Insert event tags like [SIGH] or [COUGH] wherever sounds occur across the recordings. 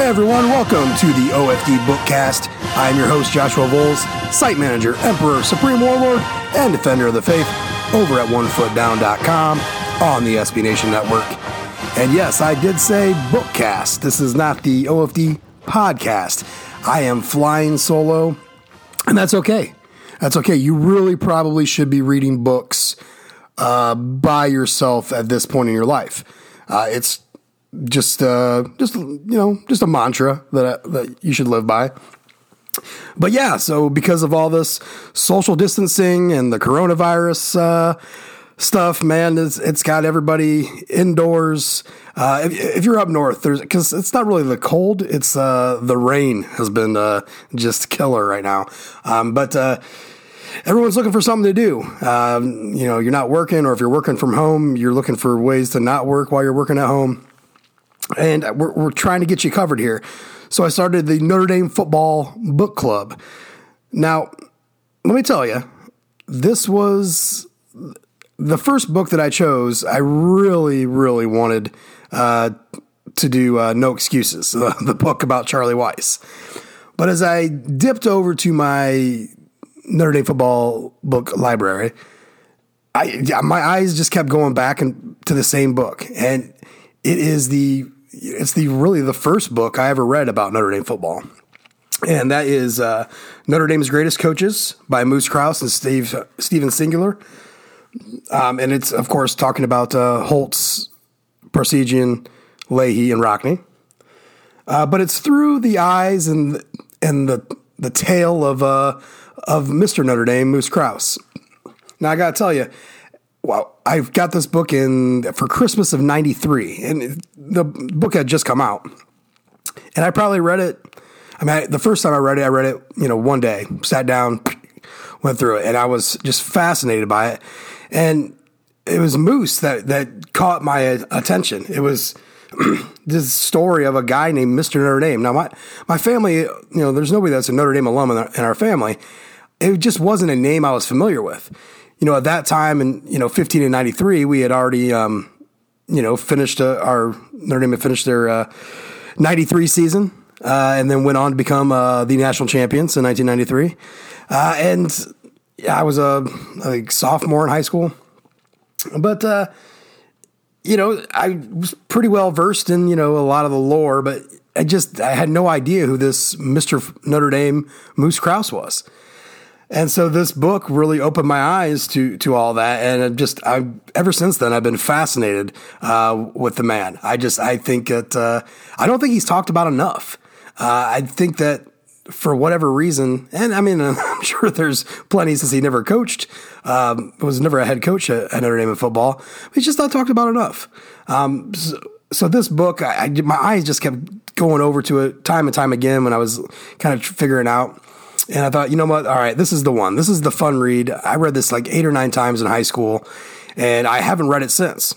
Hey everyone, welcome to the OFD Bookcast. I'm your host, Joshua Vowles, site manager, emperor, supreme warlord, and defender of the faith over at onefootdown.com on the SB Nation Network. And yes, I did say bookcast. This is not the OFD podcast. I am flying solo, and that's okay. That's okay. You really probably should be reading books uh, by yourself at this point in your life. Uh, it's just uh, just you know just a mantra that that you should live by. But yeah, so because of all this social distancing and the coronavirus uh, stuff, man, it's, it's got everybody indoors. Uh, if, if, you're up north, there's because it's not really the cold; it's uh, the rain has been uh, just killer right now. Um, but uh, everyone's looking for something to do. Um, you know, you're not working, or if you're working from home, you're looking for ways to not work while you're working at home and we're, we're trying to get you covered here. So I started the Notre Dame Football Book Club. Now, let me tell you, this was the first book that I chose. I really, really wanted uh, to do uh, No Excuses, uh, [LAUGHS] the book about Charlie Weis. But as I dipped over to my Notre Dame football book library, I my eyes just kept going back and to the same book, and it is the it's the really the first book I ever read about Notre Dame football. And that is uh, Notre Dame's Greatest Coaches by Moose Krause and Steve Stephen Singular. Um, and it's, of course, talking about uh, Holtz, Parseghian, Leahy, and Rockne. Uh, but it's through the eyes and and the the tale of uh, of Mr. Notre Dame, Moose Krause. Now I got to tell you, well, I've got this book in for Christmas of 93 and the book had just come out. And I probably read it. I mean, I, the first time I read it, I read it, you know, one day, sat down, [CLEARS THROAT] went through it, and I was just fascinated by it. And it was Moose that, that caught my attention. It was [CLEARS THROAT] this story of a guy named Mr. Notre Dame. Now, my, my family, you know, there's nobody that's a Notre Dame alum in our, in our family. It just wasn't a name I was familiar with you know, at that time in, you know, 15 and 93, we had already, um, you know, finished uh, our, Notre Dame had finished their uh, 93 season uh, and then went on to become uh, the national champions in 1993. Uh, and I was a, a, sophomore in high school. But, uh, you know, I was pretty well versed in, you know, a lot of the lore, but I just, I had no idea who this Mr. Notre Dame Moose Krause was. And so this book really opened my eyes to to all that, and just I ever since then I've been fascinated uh, with the man. I just I think that uh, I don't think he's talked about enough. Uh, I think that for whatever reason, and I mean [LAUGHS] I'm sure there's plenty since he never coached, um, was never a head coach at, at, Notre Dame in football. But he's just not talked about enough. Um, so, so, this book, I, I, my eyes just kept going over to it time and time again when I was kind of figuring out and I thought, you know what? All right, this is the one. This is the fun read. I read this like eight or nine times in high school, and I haven't read it since.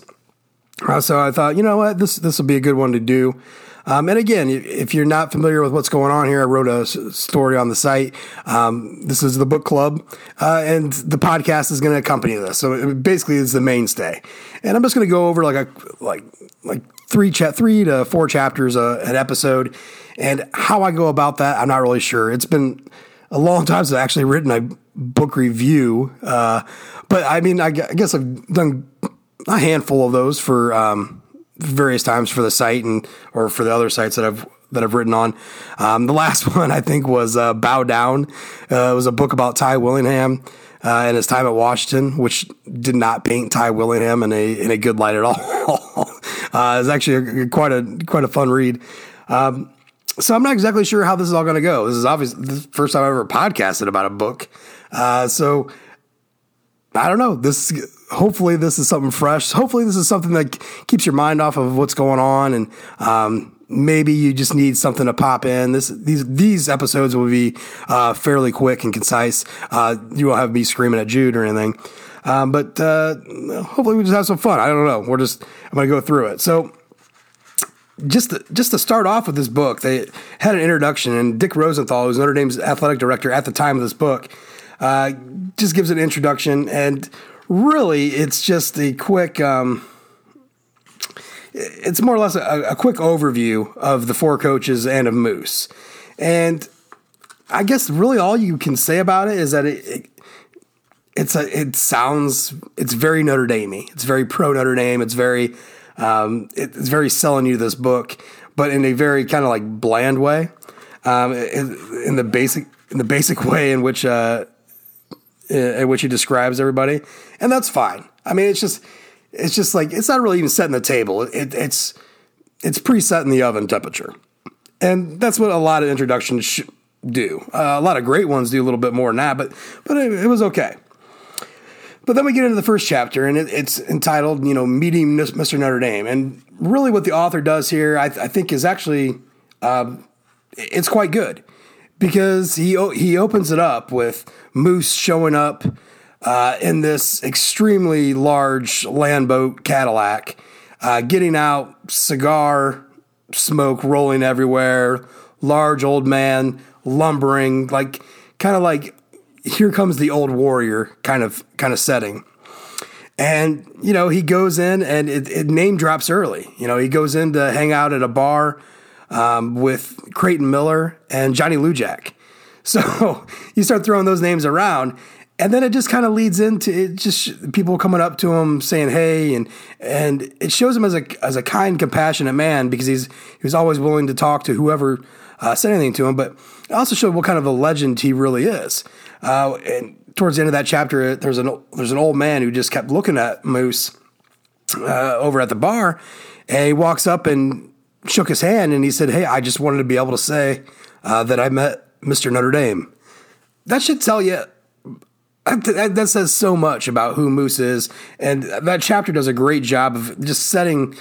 Uh, so I thought, you know what? This this will be a good one to do. Um, and again, if you're not familiar with what's going on here, I wrote a story on the site. Um, this is the book club, uh, and the podcast is going to accompany this. So it basically, it's the mainstay. And I'm just going to go over like a like like three chat three to four chapters uh, an episode, and how I go about that, I'm not really sure. It's been a long time since I've actually written a book review. Uh, but I mean, I, guess I've done a handful of those for um, various times for the site and or for the other sites that I've that I've written on. Um, the last [LAUGHS] one I think was uh, Bow Down. Uh, it was a book about Ty Willingham. Uh, and his time at Washington, which did not paint Ty Willingham in a in a good light at [LAUGHS] all. uh, it's actually a, quite a quite a fun read. Um, so I'm not exactly sure how this is all going to go. This is obviously the first time I've ever podcasted about a book. Uh, so I don't know. This hopefully this is something fresh. Hopefully this is something that keeps your mind off of what's going on, and um, maybe you just need something to pop in. This these these episodes will be uh, fairly quick and concise. Uh, you won't have me screaming at Jude or anything. Um, but uh, hopefully we just have some fun. I don't know. We're just I'm going to go through it. So just to, just to start off with this book, they had an introduction, and Dick Rosenthal, who's Notre Dame's athletic director at the time of this book, uh, just gives an introduction, and really, it's just a quick. Um, it's more or less a, a quick overview of the four coaches and of Moose. And I guess really all you can say about it is that it, it it's a it sounds it's very Notre Dame. It's very pro Notre Dame. It's very um, it's very selling you this book, but in a very kind of like bland way, um, in, in, the basic in the basic [LAUGHS] way in which uh, in which he describes everybody, and that's fine. I mean, it's just it's just like it's not really even setting the table. It, it's it's preset in the oven temperature, and that's what a lot of introductions sh- do. Uh, a lot of great ones do a little bit more than that, but but it, it was okay. But then we get into the first chapter, and it, it's entitled, you know, Meeting Mr. Notre Dame. And really, what the author does here, I, I think, is actually uh, it's quite good because he he opens it up with Moose showing up uh, in this extremely large land boat Cadillac, uh, getting out cigar smoke rolling everywhere, large old man lumbering, like kind of like here comes the old warrior kind of kind of setting. And you know he goes in and it, it name drops early. You know he goes in to hang out at a bar um, with Creighton Miller and Johnny Lujack. [LAUGHS] So you start throwing those names around, and then it just kind of leads into it. Just people coming up to him saying hey, and and it shows him as a as a kind, compassionate man because he's he was always willing to talk to whoever uh, said anything to him. But it also showed what kind of a legend he really is. Uh, and towards the end of that chapter, there's an there's an old man who just kept looking at Moose uh, over at the bar, and he walks up and shook his hand, and he said, "Hey, I just wanted to be able to say uh, that I met Mr. Notre Dame." That should tell you. That, that says so much about who Moose is, and that chapter does a great job of just setting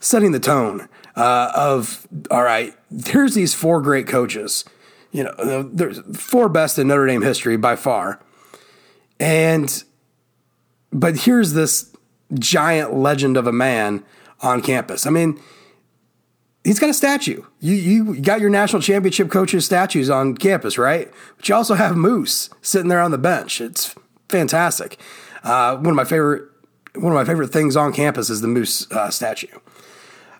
setting the tone uh, of all right. Here's these four great coaches you know, there's four best in Notre Dame history by far. And, but here's this giant legend of a man on campus. I mean, he's got a statue. You you got your national championship coaches statues on campus, right? But you also have Moose sitting there on the bench. It's fantastic. Uh, one of my favorite one of my favorite things on campus is the Moose uh, statue.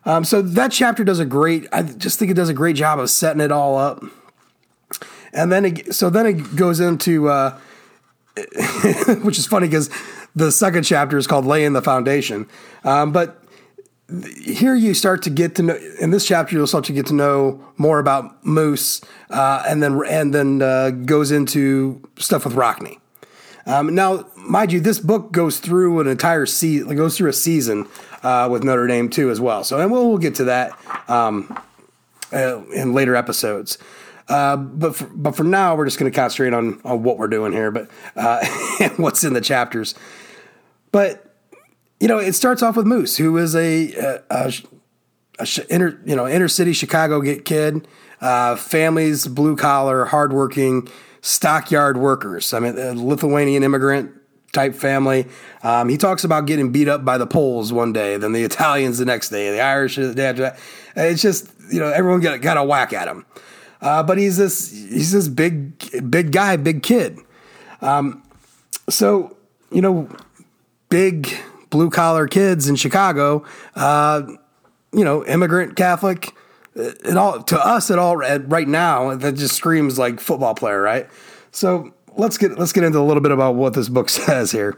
Um, so that chapter does a great. I just think it does a great job of setting it all up and then it, so then it goes into uh, [LAUGHS] which is funny because the second chapter is called laying the foundation um, but here you start to get to know in this chapter you'll start to get to know more about moose uh, and then and then uh, goes into stuff with Rockne. um, now mind you this book goes through an entire season goes through a season uh, with notre dame too as well so and we'll, we'll get to that um, uh, in later episodes uh, but for, but for now, we're just going to concentrate on on what we're doing here, but uh, [LAUGHS] what's in the chapters. But you know, it starts off with Moose, who is a, a, a, a inner you know inner city Chicago kid, uh, families blue collar, hardworking stockyard workers. I mean, a Lithuanian immigrant type family. Um, he talks about getting beat up by the Poles one day, then the [LAUGHS] Italians the next day, the Irish the day after. It's just you know everyone got got a whack at him. Uh, but he's this he's this big big guy, big kid. Um, so you know, big blue collar kids in Chicago. Uh, you know, immigrant Catholic. It all to us it all right now that just screams like football player, right? So let's get let's get into a little bit about what this book [LAUGHS] says here.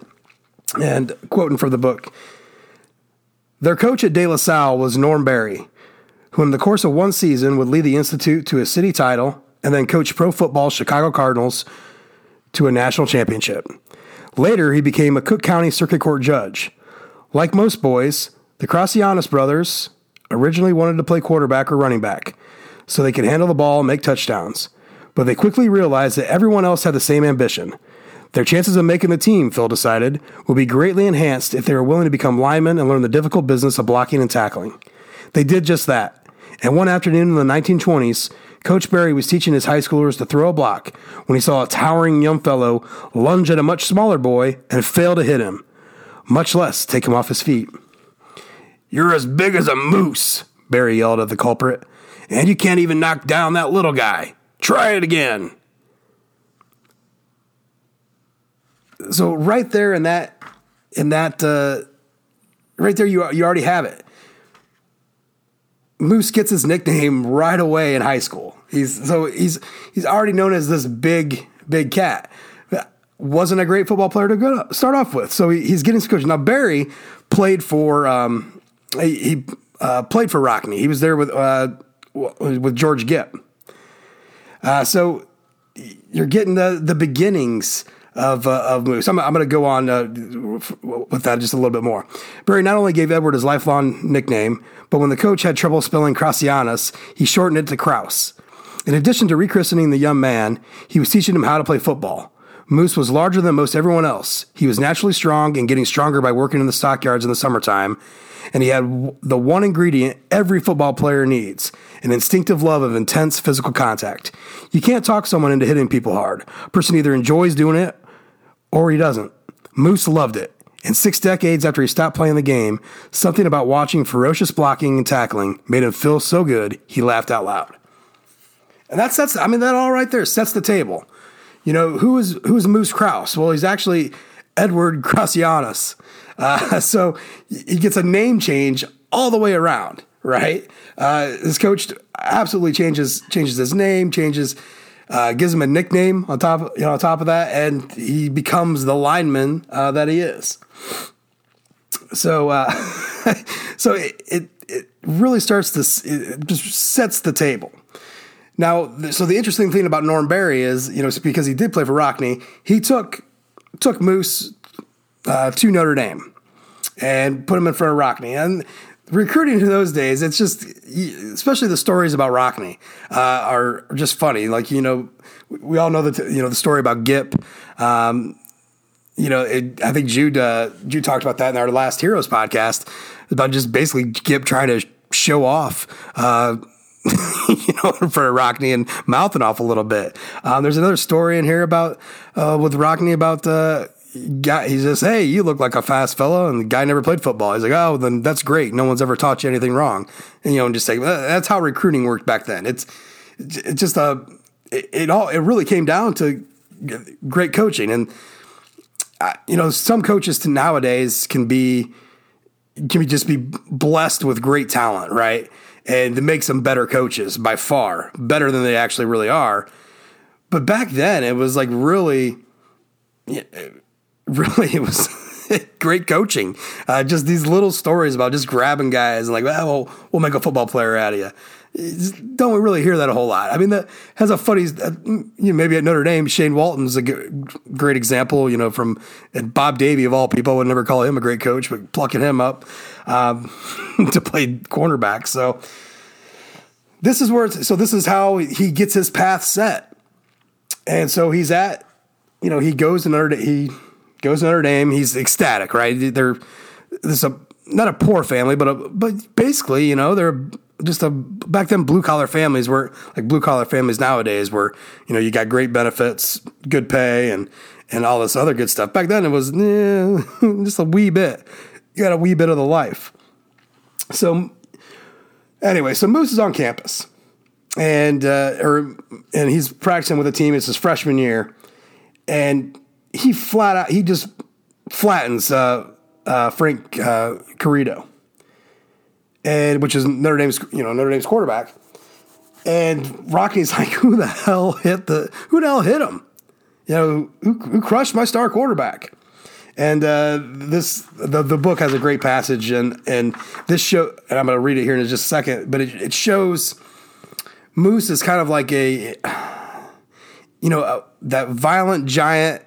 And quoting from the book, their coach at De La Salle was Norm Barry who in the course of one season would lead the Institute to a city title and then coach pro football Chicago Cardinals to a national championship. Later, he became a Cook County Circuit Court judge. Like most boys, the Krauciunas brothers originally wanted to play quarterback or running back so they could handle the ball and make touchdowns. But they quickly realized that everyone else had the same ambition. Their chances of making the team, Phil decided, would be greatly enhanced if they were willing to become linemen and learn the difficult business of blocking and tackling. They did just that. And one afternoon in the 1920s, Coach Barry was teaching his high schoolers to throw a block when he saw a towering young fellow lunge at a much smaller boy and fail to hit him, much less take him off his feet. You're as big as a moose, Barry yelled at the culprit, and you can't even knock down that little guy. Try it again. So right there in that in that uh, right there you you already have it. Moose gets his nickname right away in high school. He's so he's he's already known as this big big cat. Wasn't a great football player to go start off with, so he, he's getting coaching. Now Barry played for um, he, he uh, played for Rockne. He was there with uh, with George Gipp. Uh, so you're getting the the beginnings of, uh, of Moose. I'm, I'm going to go on uh, with that just a little bit more. Barry not only gave Edward his lifelong nickname, but when the coach had trouble spelling Krauciunas, he shortened it to Krause. In addition to rechristening the young man, he was teaching him how to play football. Moose was larger than most everyone else. He was naturally strong and getting stronger by working in the stockyards in the summertime. And he had the one ingredient every football player needs an instinctive love of intense physical contact. You can't talk someone into hitting people hard. A person either enjoys doing it or he doesn't. Moose loved it. And six decades after he stopped playing the game, something about watching ferocious blocking and tackling made him feel so good he laughed out loud. And that sets, I mean, that all right there sets the table. You know, who is who is Moose Krause? Well, he's actually Edward Krauciunas. Uh, [LAUGHS] so he gets a name change all the way around, right? Uh, his coach absolutely changes changes his name, changes uh, gives him a nickname on top, of, you know, on top of that, and he becomes the lineman uh, that he is. So, uh, [LAUGHS] so it, it, it really starts to it just sets the table. Now, so the interesting thing about Norm Barry is, you know, because he did play for Rockne, he took took Moose uh, to Notre Dame and put him in front of Rockne, and recruiting in those days, it's just, especially the stories about Rockne uh, are just funny. Like you know, we all know the you know the story about Gipp. Um, you know, it, I think Jude uh, Jude talked about that in our last Heroes podcast about just basically Gipp trying to show off. [LAUGHS] You know, for Rockne and mouthing off a little bit. Um, there's another story in here about uh, with Rockne about uh, guy, he says, "Hey, you look like a fast fellow," and the guy never played football. He's like, "Oh, then that's great. No one's ever taught you anything wrong." And you know, and just say that's how recruiting worked back then. It's it's just a it, it all it really came down to great coaching, and uh, you know, some coaches to nowadays can be can be just be blessed with great talent, right? And it makes them better coaches by far, better than they actually really are. But back then, it was like really [LAUGHS] really it was [LAUGHS] great coaching. Uh, just these little stories about just grabbing guys and like, well, we'll, make a football player out of you. Don't we really hear that a whole lot. I mean, that has a funny, uh, you know, maybe at Notre Dame, Shane Walton's a great example, you know, from and Bob Davie of all people. I would never call him a great coach, but plucking him up um, [LAUGHS] to play cornerback. So this is where, so this is how he gets his path set. And so he's at, you know, he goes to Notre Dame, he goes to Notre Dame. He's ecstatic, right? They're this a not a poor family, but a, but basically, you know, they're just a back then blue collar families were like blue collar families nowadays, where you know you got great benefits, good pay, and and all this other good stuff. Back then, it was eh, [LAUGHS] just a wee bit. You got a wee bit of the life. So anyway, so Moose is on campus, and uh, or and he's practicing with a team. It's his freshman year, and he flat out he just flattens uh, uh, Frank uh, Carideo, and which is Notre Dame's you know Notre Dame's quarterback. And Rocky's [LAUGHS] like, who the hell hit the who the hell hit him? You know, who, who crushed my star quarterback? And uh, this the, the book has a great passage, and and this show, and I'm going to read it here in just a second, but it, it shows Moose is kind of like a, you know, a, that violent giant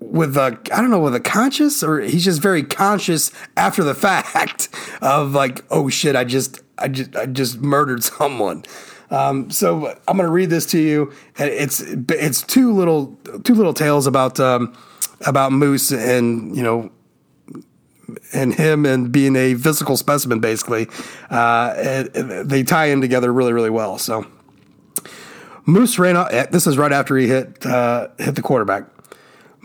with a I don't know with a conscious or he's just very conscious after the [LAUGHS] fact of like oh shit I just I just I just murdered someone. Um, so I'm going to read this to you, and it's it's two little two little tales about um, about Moose and you know and him and being a physical specimen basically. Uh, and, and they tie in together really really well. So Moose ran out. This is right after he hit uh, hit the quarterback.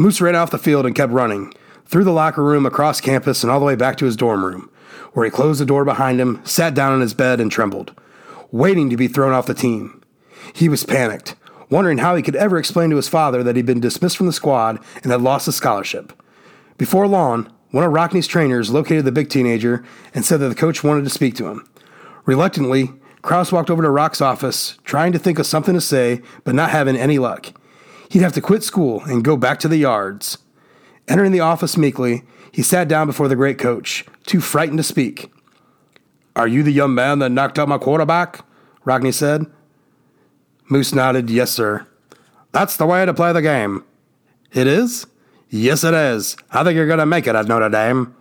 Moose ran off the field and kept running, through the locker room, across campus, and all the way back to his dorm room, where he closed the door behind him, sat down on his bed, and trembled, waiting to be thrown off the team. He was panicked, wondering how he could ever explain to his father that he'd been dismissed from the squad and had lost his scholarship. Before long, one of Rockne's trainers located the big teenager and said that the coach wanted to speak to him. Reluctantly, Krause walked over to Rock's office, trying to think of something to say, but not having any luck. He'd have to quit school and go back to the yards. Entering the office meekly, he sat down before the great coach, too frightened to speak. Are you the young man that knocked out my quarterback? Rockne said. Moose nodded, Yes, sir. That's the way to play the game. It is? Yes, it is. I think you're going to make it at Notre Dame.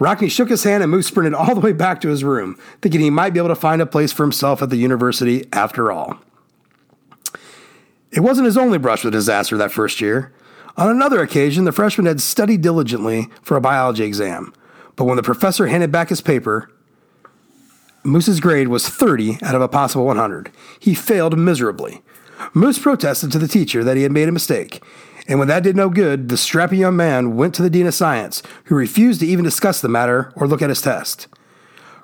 Rockne shook his hand and Moose sprinted all the way back to his room, thinking he might be able to find a place for himself at the university after all. It wasn't his only brush with disaster that first year. On another occasion, the freshman had studied diligently for a biology exam, but when the professor handed back his paper, Moose's grade was 30 out of a possible 100. He failed miserably. Moose protested to the teacher that he had made a mistake, and when that did no good, the strappy young man went to the dean of science, who refused to even discuss the matter or look at his test.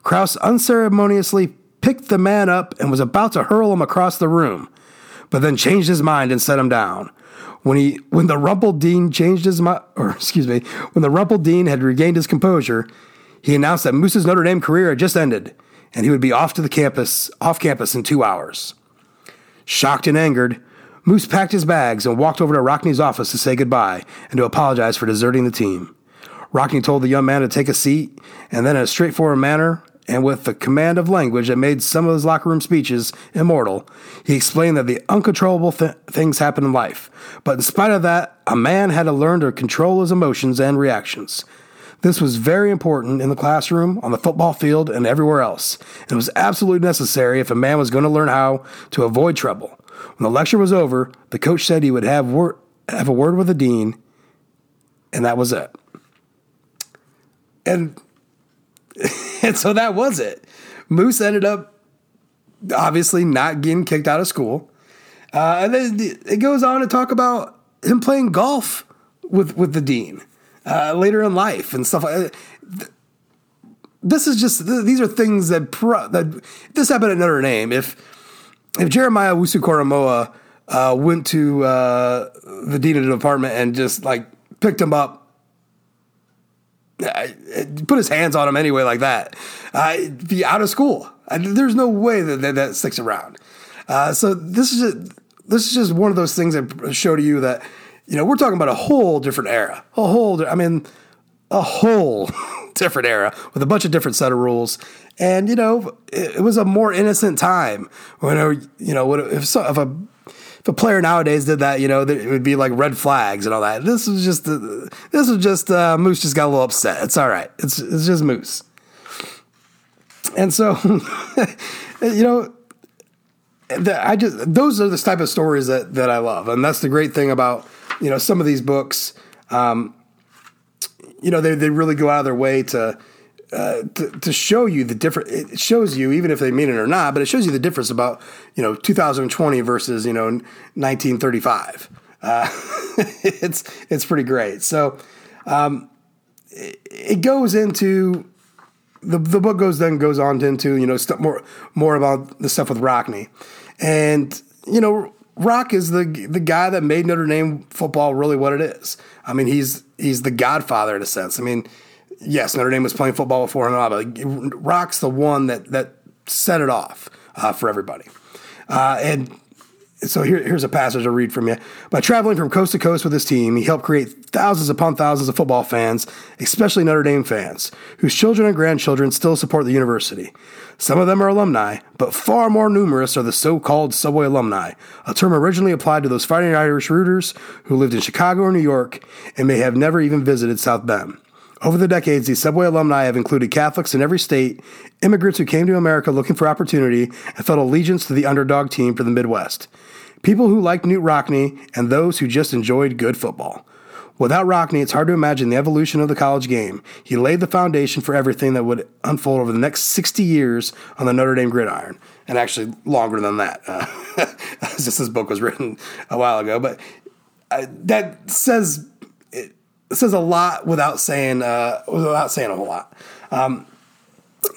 Krause unceremoniously picked the man up and was about to hurl him across the room, but then changed his mind and set him down. When he when the rumpled dean changed his mind, [LAUGHS] or excuse me, when the rumpled dean had regained his composure, he announced that Moose's Notre Dame career had just ended, and he would be off to the campus off campus in two hours. Shocked and angered, Moose packed his bags and walked over to Rockne's office to say goodbye and to apologize for deserting the team. Rockne told the young man to take a seat, and then in a straightforward manner and with the command of language that made some of his locker room speeches immortal, he explained that the uncontrollable th- things happen in life. But in spite of that, a man had to learn to control his emotions and reactions. This was very important in the classroom, on the football field, and everywhere else. And it was absolutely necessary if a man was going to learn how to avoid trouble. When the lecture was over, the coach said he would have, wor- have a word with the dean, and that was it. And [LAUGHS] and so that was it. Moose ended up obviously not getting kicked out of school. Uh, and then it goes on to talk about him playing golf with with the dean uh, later in life and stuff like that. This is just these are things that pro, that this happened at Notre Dame. If if Jeremiah Owusu-Koramoah uh, went to uh, the dean of the department and just like picked him up put his hands on him anyway like that, be out of school. there's no way that that, that sticks around. Uh, so this is just, this is just one of those things that show to you that you know we're talking about a whole different era, a whole. I mean, a whole [LAUGHS] different era with a bunch of different set of rules. And you know, it, it was a more innocent time when you know if so, if a a player nowadays did that, you know, it would be like red flags and all that. This was just uh, this was just uh, Moose just got a little upset. It's all right. It's it's just Moose. And so, [LAUGHS] you know, I just those are the type of stories that that I love, and that's the great thing about you know some of these books. Um, you know, they they really go out of their way to to, to, show you the different. It shows you, even if they mean it or not, but it shows you the difference about you know 2020 versus you know 1935. Uh, [LAUGHS] it's it's pretty great. So um, it, it, goes into the the book goes then goes on into you know stuff more more about the stuff with Rockne, and you know Rock is the the guy that made Notre Dame football really what it is. I mean, he's he's the godfather in a sense. I mean, yes, Notre Dame was playing football before and but Rock's the one that that set it off uh, for everybody. Uh, and so here, here's a passage I'll read from you. By traveling from coast to coast with his team, he helped create thousands upon thousands of football fans, especially Notre Dame fans, whose children and grandchildren still support the university. Some of them are alumni, but far more numerous are the so called subway alumni, a term originally applied to those fighting Irish rooters who lived in Chicago or New York and may have never even visited South Bend. Over the decades, these subway alumni have included Catholics in every state, immigrants who came to America looking for opportunity, and felt allegiance to the underdog team from the Midwest. People who liked Knute Rockne, and those who just enjoyed good football. Without Rockne, it's hard to imagine the evolution of the college game. He laid the foundation for everything that would unfold over the next 60 years on the Notre Dame gridiron, and actually longer than that, uh, [LAUGHS] since this book was written a while ago. But uh, that says says a lot without saying uh, without saying a whole lot. Um,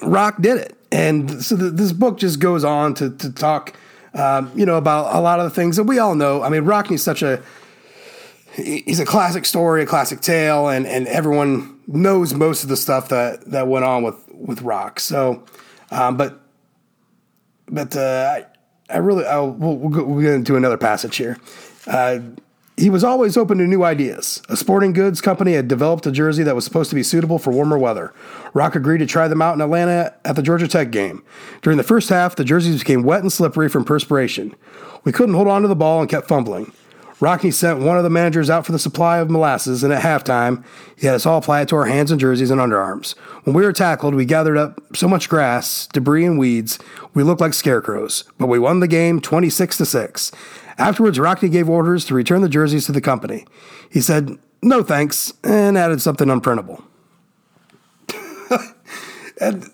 Rock did it, and so the, this book just goes on to to talk, um, you know, about a lot of the things that we all know. I mean, Rockne's such a he's a classic story, a classic tale, and and everyone knows most of the stuff that that went on with with Rock. So, um, but but uh, I, I really, I'll, we'll, we'll, go, we'll get into another passage here. Uh, he was always open to new ideas. A sporting goods company had developed a jersey that was supposed to be suitable for warmer weather. Rock agreed to try them out in Atlanta at the Georgia Tech game. During the first half, the jerseys became wet and slippery from perspiration. We couldn't hold on to the ball and kept fumbling. Rockne sent one of the managers out for the supply of molasses, and at halftime, he had us all apply it to our hands and jerseys and underarms. When we were tackled, we gathered up so much grass, debris, and weeds, we looked like scarecrows. But we won the game 26 to 6. Afterwards, Rockne gave orders to return the jerseys to the company. He said, no thanks, and added something unprintable. [LAUGHS] and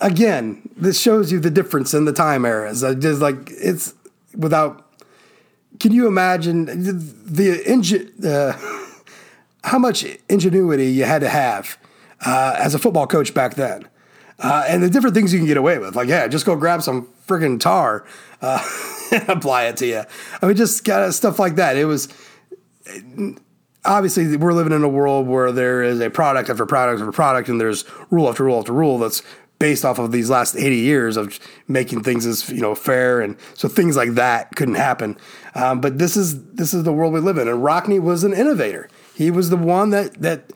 again, this shows you the difference in the time eras. I just like it's without can you imagine the, the? Uh, [LAUGHS] how much ingenuity you had to have uh, as a football coach back then, uh, and the different things you can get away with. Like, yeah, just go grab some friggin' tar uh, [LAUGHS] and apply it to you. I mean, just kind of stuff like that. It was obviously we're living in a world where there is a product after product after product, and there's rule after rule after rule that's based off of these last 80 years of making things as you know fair and so things like that couldn't happen um, but this is this is the world we live in and Rockne was an innovator he was the one that that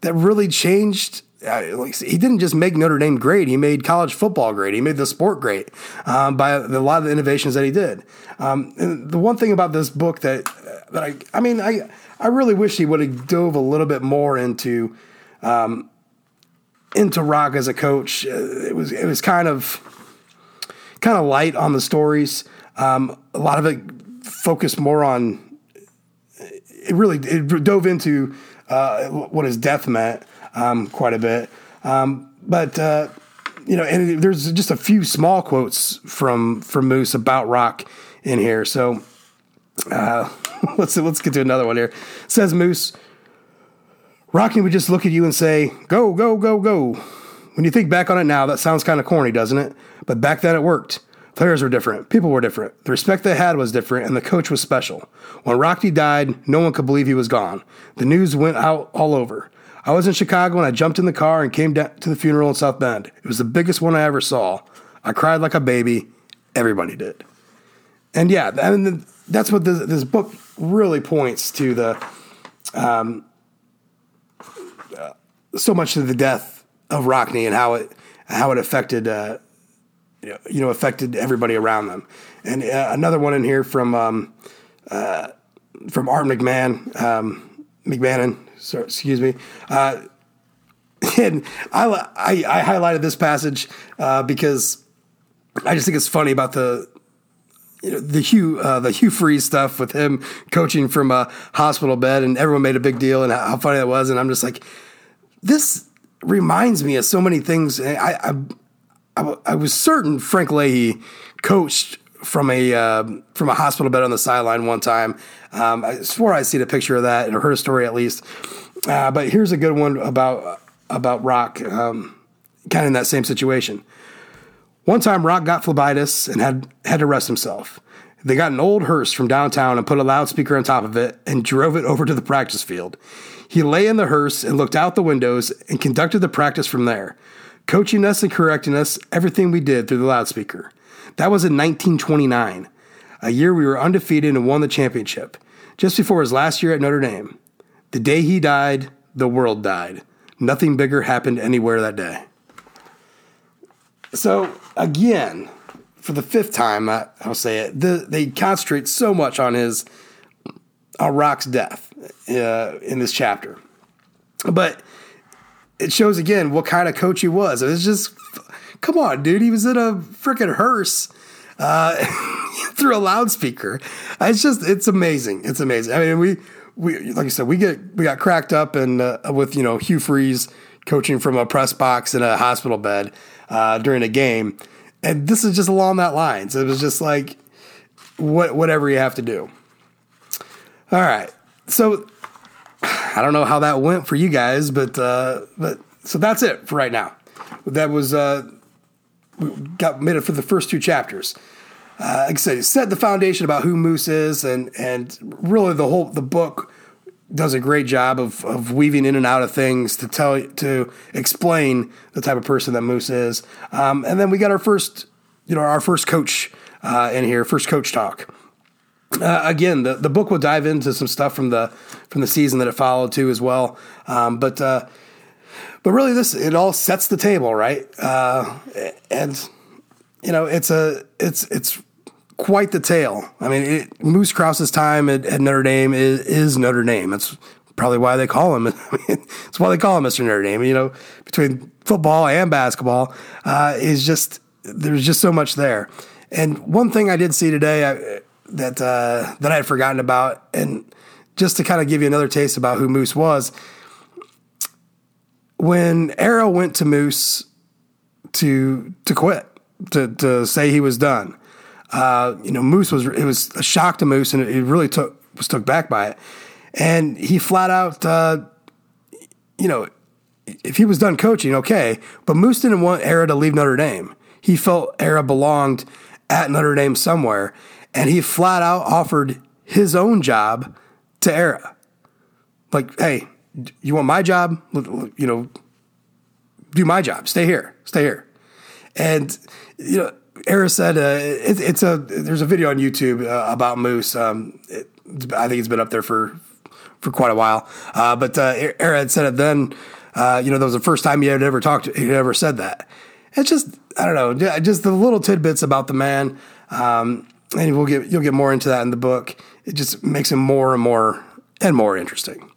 that really changed he didn't just make Notre Dame great. He made college football great. He made the sport great um, by a lot of the innovations that he did. Um, the one thing about this book that that I, I mean, I I really wish he would have dove a little bit more into um, into Rock as a coach. It was it was kind of kind of light on the stories. Um, a lot of it focused more on. It really it dove into uh, what his death meant um, quite a bit, um, but uh, you know, and there's just a few small quotes from from Moose about Rock in here. So uh, [LAUGHS] let's let's get to another one here. It says Moose. Rockne would just look at you and say, Go, go, go, go. When you think back on it now, that sounds kind of corny, doesn't it? But back then it worked. Players were different. People were different. The respect they had was different, and the coach was special. When Rockne died, no one could believe he was gone. The news went out all over. I was in Chicago and I jumped in the car and came down to the funeral in South Bend. It was the biggest one I ever saw. I cried like a baby. Everybody did. And yeah, I mean, that's what this, this book really points to the um, so much to the death of Rockne and how it how it affected uh, you know affected everybody around them. And uh, another one in here from um, uh, from Art McMahon um, McMahon. Sorry, excuse me. Uh, [LAUGHS] and I, I, I highlighted this passage uh, because I just think it's funny about the you know the Hugh uh, the Hugh Freeze stuff with him coaching from a hospital bed, and everyone made a big deal and how funny that was, and I'm just like, this reminds me of so many things. I, I, I, I was certain Frank Leahy coached from a uh, from a hospital bed on the sideline one time. Um, I swore I seen a picture of that or heard a story at least. Uh, but here's a good one about about Rock, um, kind of in that same situation. One time, Rock got phlebitis and had had to rest himself. They got an old hearse from downtown and put a loudspeaker on top of it and drove it over to the practice field. He lay in the hearse and looked out the windows and conducted the practice from there, coaching us and correcting us everything we did through the loudspeaker. That was in 1929, a year we were undefeated and won the championship, just before his last year at Notre Dame. The day he died, the world died. Nothing bigger happened anywhere that day. So, again, for the fifth time, I, will say it, the, they concentrate so much on his on Rock's death uh, in this chapter. But it shows again what kind of coach he was. It was just, come on, dude. He was in a freaking hearse uh, [LAUGHS] through a loudspeaker. It's just, it's amazing. It's amazing. I mean, we, we, like I said, we get, we got cracked up and uh, with, you know, Hugh Freeze coaching from a press box in a hospital bed uh, during a game. And this is just along that lines. It was just like, what, whatever you have to do. All right. So I don't know how that went for you guys, but uh, but so that's it for right now. That was uh, got made it for the first two chapters. Uh, like I said, set the foundation about who Moose is, and and really the whole the book does a great job of of weaving in and out of things to tell to explain the type of person that Moose is. Um, and then we got our first you know our first coach uh, in here, first coach talk. Uh, again, the, the book will dive into some stuff from the from the season that it followed too as well. Um, but uh, but really, this it all sets the table, right? Uh, and you know, it's a it's it's quite the tale. I mean, it, Moose Krause's time at, at Notre Dame is, is, Notre Dame. That's probably why they call him. [LAUGHS] it's why they call him Mr. Notre Dame. You know, between football and basketball, uh, is just there's just so much there. And one thing I did see today I, that uh, that I had forgotten about, and just to kind of give you another taste about who Moose was, when Ara went to Moose to to quit, to to say he was done. Uh, you know, Moose was it was a shock to Moose, and it, really took was took back by it. And he flat out, uh, you know, if he was done coaching, okay, but Moose didn't want Ara to leave Notre Dame. He felt Ara belonged at Notre Dame somewhere, and he flat out offered his own job to Ara. Like, hey, you want my job? You know, do my job. Stay here. Stay here. And you know, Ara said uh, it, it's a there's a video on YouTube uh, about Moose. Um, it, I think it's been up there for for quite a while. Uh, but uh, Ara had said it then. Uh, you know, that was the first time he had ever talked. He had ever said that. It's just I don't know, just the little tidbits about the man. Um, and we'll get you'll get more into that in the book. It just makes him more and more and more interesting.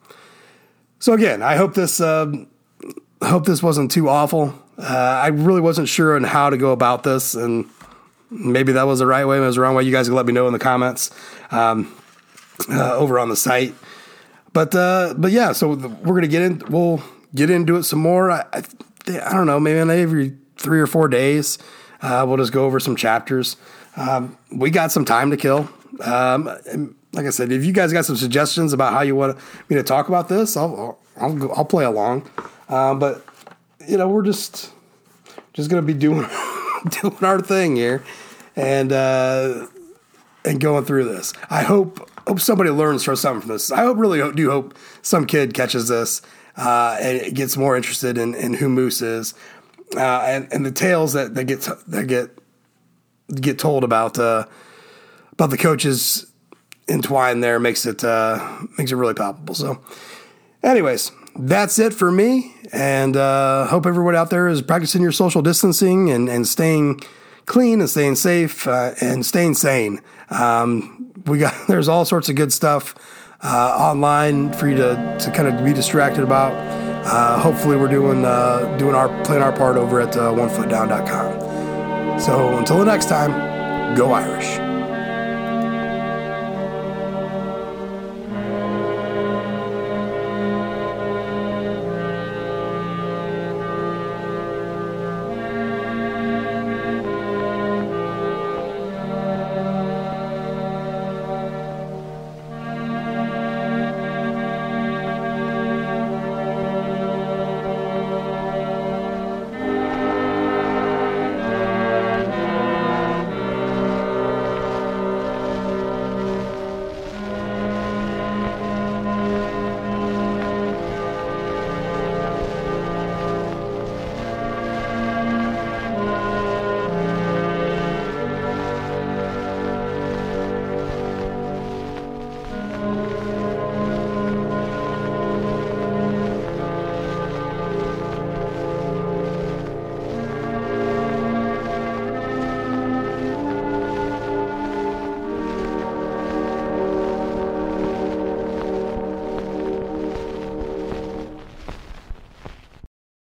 So again, I hope this uh, hope this wasn't too awful. Uh, I really wasn't sure on how to go about this, and maybe that was the right way, maybe it was the wrong way. You guys can let me know in the comments um, uh, over on the site. But uh, but yeah, so we're gonna get in. We'll get into it some more. I, I, I don't know, maybe every three or four days, uh, we'll just go over some chapters. Um, we got some time to kill. Um, like I said, if you guys got some suggestions about how you want me to talk about this, I'll I'll, I'll play along. Um, but you know, we're just just gonna be doing [LAUGHS] doing our thing here, and uh, and going through this. I hope hope somebody learns from something from this. I hope really do hope some kid catches this uh, and gets more interested in, in who Moose is, uh, and and the tales that that get that get get told about uh, about the coaches entwined there makes it uh, makes it really palpable. So, anyways, that's it for me, and uh, hope everyone out there is practicing your social distancing and and staying clean and staying safe uh, and staying sane. Um, we got [LAUGHS] there's all sorts of good stuff uh, online for you to to kind of be distracted about. Uh, hopefully, we're doing uh, doing our playing our part over at OneFootDown.com. So until the next time, go Irish.